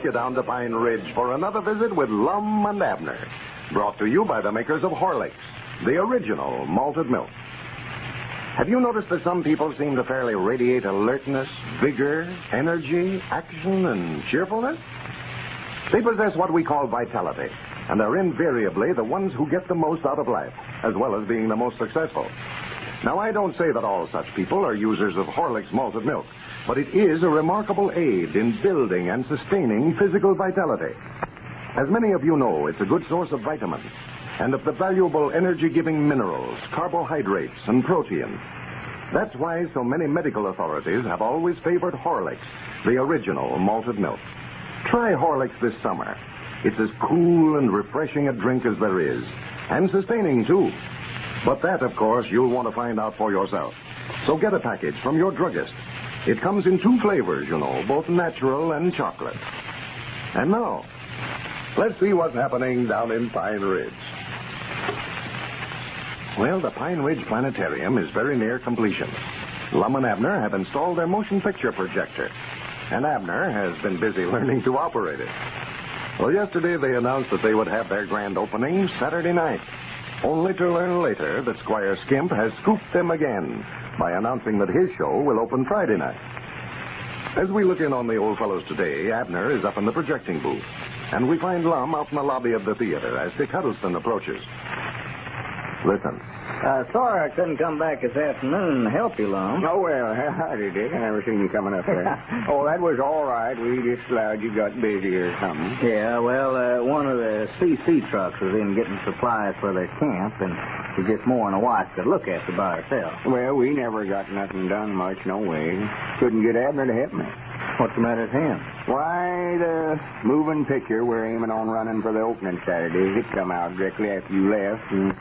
Take you down to Pine Ridge for another visit with Lum and Abner. Brought to you by the makers of Horlicks, the original malted milk. Have you noticed that some people seem to fairly radiate alertness, vigor, energy, action, and cheerfulness? They possess what we call vitality, and are invariably the ones who get the most out of life, as well as being the most successful. Now, I don't say that all such people are users of Horlicks malted milk, but it is a remarkable aid in building and sustaining physical vitality. As many of you know, it's a good source of vitamins and of the valuable energy giving minerals, carbohydrates, and protein. That's why so many medical authorities have always favored Horlicks, the original malted milk. Try Horlicks this summer. It's as cool and refreshing a drink as there is, and sustaining too. But that, of course, you'll want to find out for yourself. So get a package from your druggist. It comes in two flavors, you know, both natural and chocolate. And now, let's see what's happening down in Pine Ridge. Well, the Pine Ridge Planetarium is very near completion. Lum and Abner have installed their motion picture projector, and Abner has been busy learning to operate it. Well, yesterday they announced that they would have their grand opening Saturday night, only to learn later that Squire Skimp has scooped them again by announcing that his show will open Friday night. As we look in on the old fellows today, Abner is up in the projecting booth, and we find Lum out in the lobby of the theater as Dick Huddleston approaches. Listen. Uh, sorry I couldn't come back this afternoon and help you, Lum. Oh, well, howdy, Dick. I never seen you coming up there. oh, that was all right. We just allowed you got busy or something. Yeah, well, uh, one of the CC trucks was in getting supplies for their camp, and she's just more than a wife could look after by herself. Well, we never got nothing done much, no way. Couldn't get Abner to help me. What's the matter with him? Why, the moving picture we're aiming on running for the opening Saturday, it come out directly after you left, and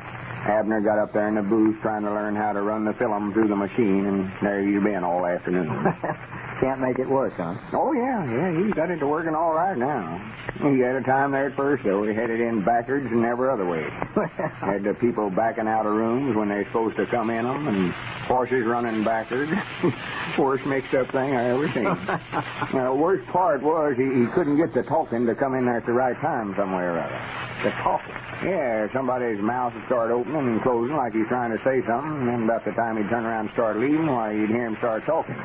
Abner got up there in the booth trying to learn how to run the film through the machine, and there you've been all afternoon. Can't make it work, huh? Oh, yeah, yeah, he's got it to working all right now. He had a time there at first, though. He had it in backwards and every other way. had the people backing out of rooms when they're supposed to come in them, and horses running backwards. worst mixed up thing I ever seen. now, the worst part was he, he couldn't get the talking to come in there at the right time somewhere or other. The talking? Yeah, somebody's mouth would start opening and closing like he's trying to say something, and then about the time he'd turn around and start leaving, why, you'd hear him start talking.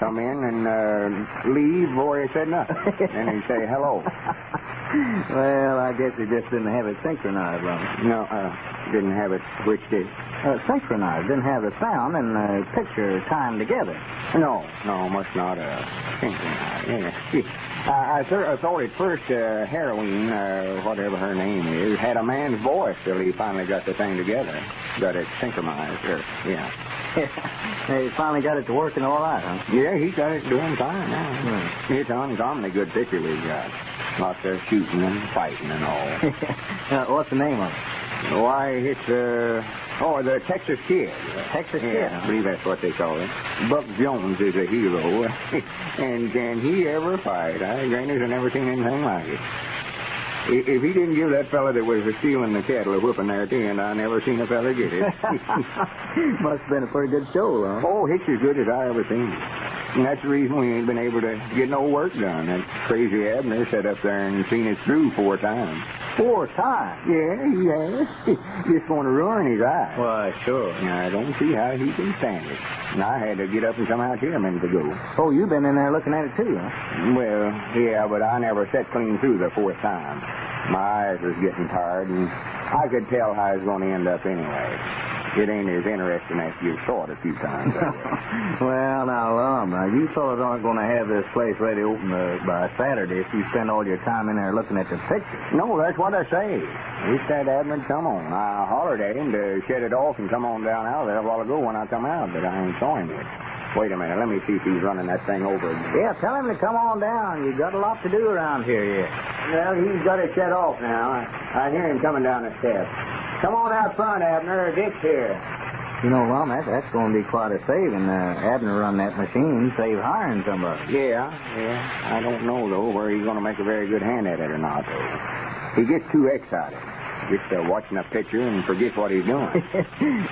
Come in and uh, leave or he said nothing. and he'd say hello. well, I guess he just didn't have it synchronized, Lum. No, uh, didn't have it. Which did? Uh, synchronized. Didn't have the sound and the picture timed together. No, no, must not uh, synchronized. Yeah. I, I, I thought at first uh, Heroine, uh, whatever her name is, had a man's voice till he finally got the thing together. Got it synchronized. Or, yeah. he finally got it to working all right, huh? Yeah, he got it doing fine now. Hmm. It's an uncommonly good picture we've got. Lots of shooting and fighting and all. uh, what's the name of it? Why, it's, uh, oh, the Texas Kid. Texas yeah, Kid, I believe that's what they call it. Buck Jones is a hero. and can he ever fight? I granted I never seen anything like it. If he didn't give that fella that was stealing the cattle a whooping there at the end, I never seen a fella get it. Must have been a pretty good show, huh? oh, it's as good as I ever seen. And that's the reason we ain't been able to get no work done. That crazy Abner sat up there and seen it through four times. Four times? Yeah, has. Just want to ruin his eye. Why, sure. I don't see how he can stand it. And I had to get up and come out here a minute ago. Oh, you've been in there looking at it too, huh? Well, yeah, but I never sat clean through the fourth time. My eyes was getting tired, and I could tell how it was going to end up anyway. It ain't as interesting as you thought a few times. well, now, Lum, now, you fellas aren't going to have this place ready open uh, by Saturday if you spend all your time in there looking at the pictures. no, that's what I say. Wish that Abner come on. I hollered at him to shut it off and come on down out of there a while ago when I come out, but I ain't saw him yet. Wait a minute. Let me see if he's running that thing over again. Yeah, tell him to come on down. You've got a lot to do around here yet. Well, he's got it shut off now. I, I hear him coming down the steps. Come on out front, Abner. Dick's here. You know, Lum, that, that's going to be quite a saving. Uh, Abner run that machine, save hiring somebody. Yeah, yeah. I don't know, though, where he's going to make a very good hand at it or not, though. He gets too excited. Gets to uh, watching a picture and forgets what he's doing.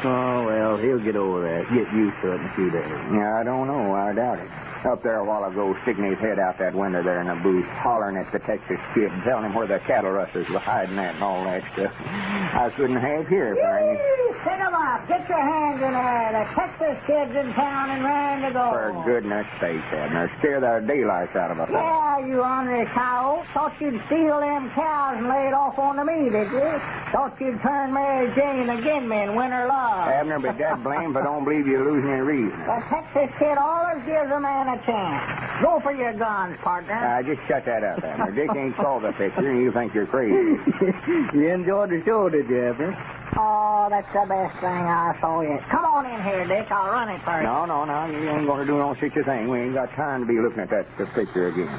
oh, well, he'll get over that. Get used to it in a few days. yeah, I don't know. I doubt it. Up there a while ago, sticking his head out that window there in the booth, hollering at the Texas kid, telling him where the cattle rustlers were hiding at and all that stuff. I couldn't have here for any. Pick 'em up. Get your hands in there. The Texas kid's in town and raring to go. For goodness sake, Abner. Scare the daylights out of us. Yeah, you ornery cow. Thought you'd steal them cows and lay it off onto me, did you? Thought you'd turn Mary Jane again me and win her love. Abner, but that blame if I don't believe you're losing your reason. The Texas kid always gives a man a chance. Go for your guns, partner. Uh, just shut that up, Abner. Dick ain't saw the picture, and you think you're crazy. you enjoyed the show, did you, Abner? Oh, that's the best thing I saw yet. Come on in here, Dick. I'll run it first. No, no, no. You ain't going to do no such a thing. We ain't got time to be looking at that the picture again.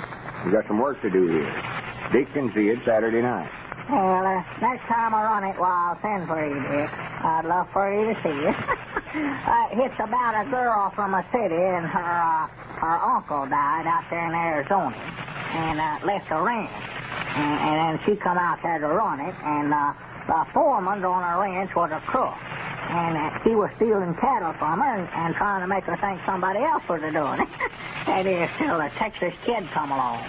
We got some work to do here. Dick can see it Saturday night. Well, uh, next time I run it, well, I'll send for you, Dick. I'd love for you to see it. uh, it's about a girl from a city, and her uh, her uncle died out there in Arizona, and uh, left a ranch. And, and then she come out there to run it, and uh, the foreman on her ranch was a crook. And uh, he was stealing cattle from her and, and trying to make her think somebody else was doing it. is, till the Texas kid come along.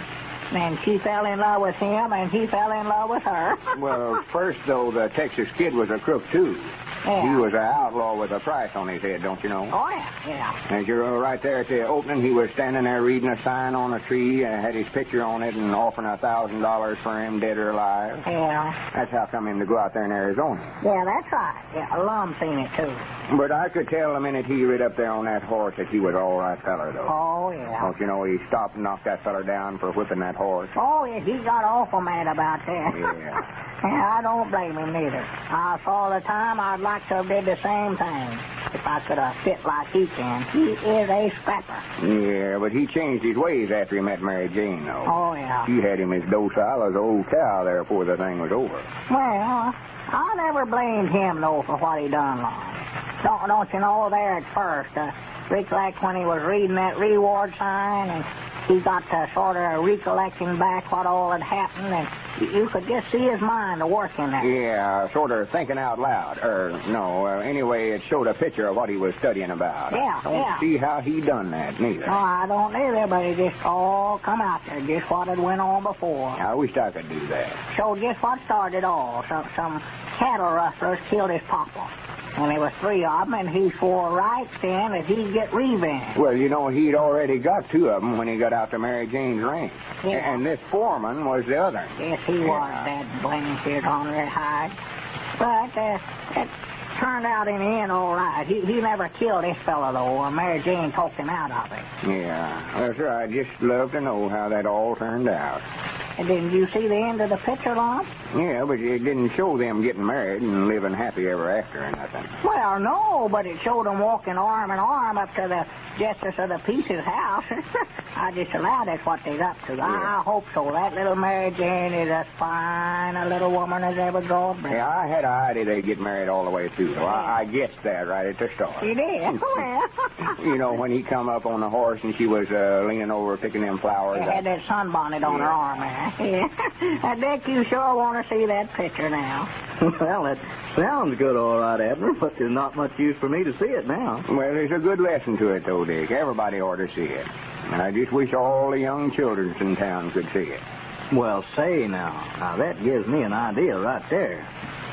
Then she fell in love with him, and he fell in love with her. Well, first, though, the Texas kid was a crook, too. Yeah. He was an outlaw with a price on his head, don't you know? Oh, yeah, yeah. As you're right there at the opening, he was standing there reading a sign on a tree, uh, had his picture on it, and offering a thousand dollars for him, dead or alive. Yeah. That's how come him to go out there in Arizona. Yeah, that's right. Yeah, a Lum seen it, too. But I could tell the minute he rid up there on that horse that he was all right feller, though. Oh, yeah. Don't you know he stopped and knocked that feller down for whipping that horse? Oh, yeah, he got awful mad about that. Yeah. yeah, I don't blame him neither. I saw the time I'd like to have did the same thing. If I could have fit like he can. He is a scrapper. Yeah, but he changed his ways after he met Mary Jane, though. Oh, yeah. She had him as docile as an old cow there before the thing was over. Well, I never blamed him, though, for what he done wrong. Don't, don't you know, there at first, uh, recollect when he was reading that reward sign and he got to sort of recollecting back what all had happened and you, could just see his mind working there. Yeah, sort of thinking out loud. Or, no, uh, anyway, it showed a picture of what he was studying about. Yeah, Don't yeah. see how he done that, neither. No, I don't either, but it just all come out there, just what had went on before. I wish I could do that. So just what started all. Some, some cattle rustlers killed his papa. And there was three of them, and he swore right then that he'd get revenge. Well, you know, he'd already got two of them when he got out to Mary Jane's ranch. Yeah. And this foreman was the other. Yes, he was, Yeah. that blanket ornery hide. But uh, it turned out in the end all right. He, he never killed this fellow, though, or Mary Jane talked him out of it. Yeah, that's right. I'd just love to know how that all turned out. Didn't you see the end of the picture, Lum? Yeah, but it didn't show them getting married and living happy ever after or nothing. Well, no, but it showed them walking arm in arm up to the Justice of the Peace's house. I just allowed that's what they's up to. I, I hope so. That little Mary Jane is as fine a little woman as ever God bless. Yeah, I had a idea they'd get married all the way through. So I, I guessed that right at the start. You did? Well. You know, when he come up on the horse and she was uh, leaning over picking them flowers. She had that sunbonnet on her arm there. Yeah. I bet you sure want to see that picture now. well, it sounds good, all right, Abner, but there's not much use for me to see it now. Well, there's a good lesson to it, though, Dick. Everybody ought to see it. And I just wish all the young children in town could see it. Well, say now, now that gives me an idea right there.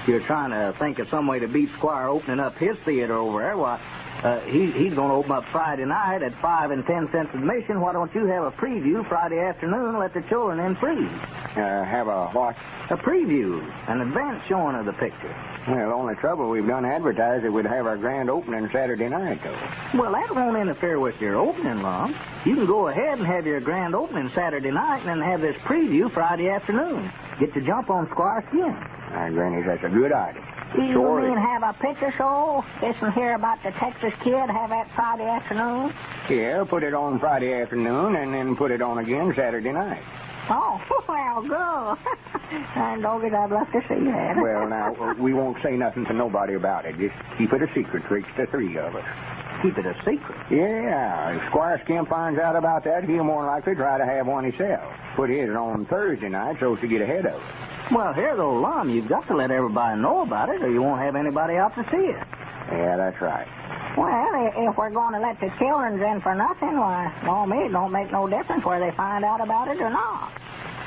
You're trying to think of some way to beat Squire opening up his theater over there. Why, uh, he, he's going to open up Friday night at 5 and 10 cents admission. Why don't you have a preview Friday afternoon and let the children in free? Uh, have a what? A preview, an advance showing of the picture. Well, only trouble we've done advertise that we'd have our grand opening Saturday night, though. Well, that won't interfere with your opening, Lum. You can go ahead and have your grand opening Saturday night and then have this preview Friday afternoon. Get to jump on Squire Skimp. Ah, Granny, that's a good idea. You Sure mean have a picture show? Listen here about the Texas Kid, have that Friday afternoon? Yeah, put it on Friday afternoon and then put it on again Saturday night. Oh, well, good. and doggies, I'd love to see that. Well, now, we won't say nothing to nobody about it. Just keep it a secret, Tricks, the three of us. Keep it a secret. Yeah, if Squire Skimp finds out about that, he'll more likely try to have one himself. Put his on Thursday night so as to get ahead of it. Well, here's though, Lum, you've got to let everybody know about it or you won't have anybody out to see it. Yeah, that's right. Well, if we're going to let the children in for nothing, why, well, me, it don't make no difference whether they find out about it or not.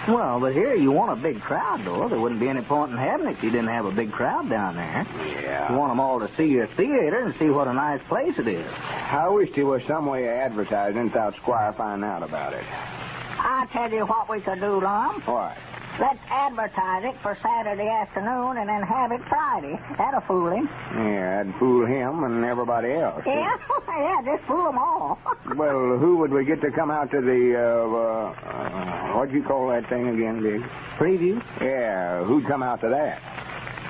Well, but here you want a big crowd, though. There wouldn't be any point in having it if you didn't have a big crowd down there. Yeah. You want them all to see your theater and see what a nice place it is. I wish there was some way of advertising without Squire finding out about it. I tell you what we could do, Lum. What? Let's advertise it for Saturday afternoon and then have it Friday. That'll fool him. Yeah, that'd fool him and everybody else. Yeah, yeah, just fool them all. Well, who would we get to come out to the, uh, uh, uh what'd you call that thing again, Big? Preview? Yeah, who'd come out to that?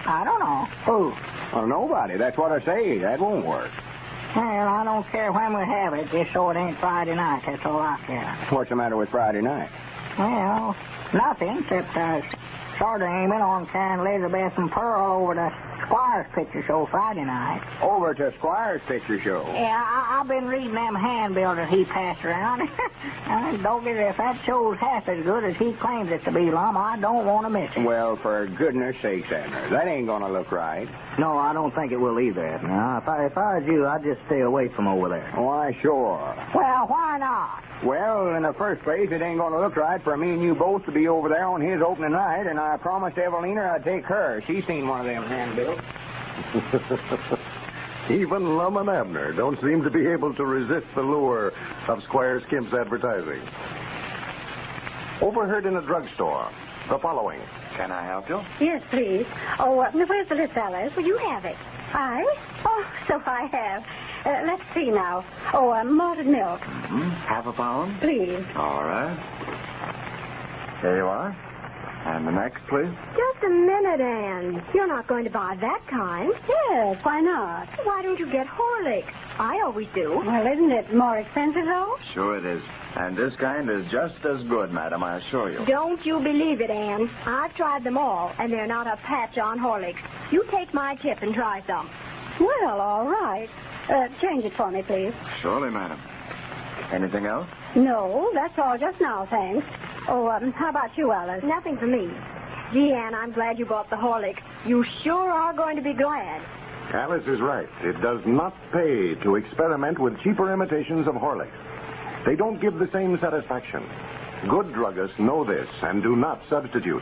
I don't know. Who? Well, nobody. That's what I say. That won't work. Well, I don't care when we have it, just so it ain't Friday night. That's all I care. What's the matter with Friday night? Well, nothing, except uh, sort of aiming on carrying Elizabeth and Pearl over to Squire's picture show Friday night. Over to Squire's picture show. Yeah, I, I've been reading them handbills that he passed around. and doggies, if that show's half as good as he claims it to be, Lum, I don't want to miss it. Well, for goodness sakes, Abner, that ain't gonna look right. No, I don't think it will either. Now, if I, if I was you, I'd just stay away from over there. Why, sure. Well, why not? Well, in the first place, it ain't gonna look right for me and you both to be over there on his opening night, and I promised Evalena I'd take her. She's seen one of them handbills. Even Lum and Abner don't seem to be able to resist the lure of Squire Skimp's advertising. Overheard in a drugstore. The following. Can I help you? Yes, please. Oh, uh, where's the list, Alice? Will you have it? I? Oh, so I have. Uh, let's see now. Oh, uh, malted milk, Hmm? Half a pound? please. All right. Here you are. And the next, please. Just a minute, Anne. You're not going to buy that kind. Yes, why not? Why don't you get Horlicks? I always do. Well, isn't it more expensive, though? Sure it is. And this kind is just as good, madam, I assure you. Don't you believe it, Anne. I've tried them all, and they're not a patch on Horlicks. You take my tip and try some. Well, all right. Uh, change it for me, please. Surely, madam. Anything else? No, that's all just now, thanks. Oh, um, how about you, Alice? Nothing for me. Gee, Anne, I'm glad you bought the Horlicks. You sure are going to be glad. Alice is right. It does not pay to experiment with cheaper imitations of Horlicks. They don't give the same satisfaction. Good druggists know this and do not substitute.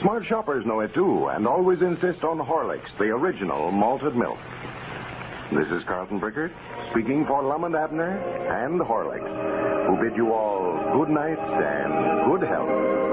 Smart shoppers know it too and always insist on Horlicks, the original malted milk. This is Carlton Brickert speaking for Lum and Abner and Horlicks, who bid you all good night and good health.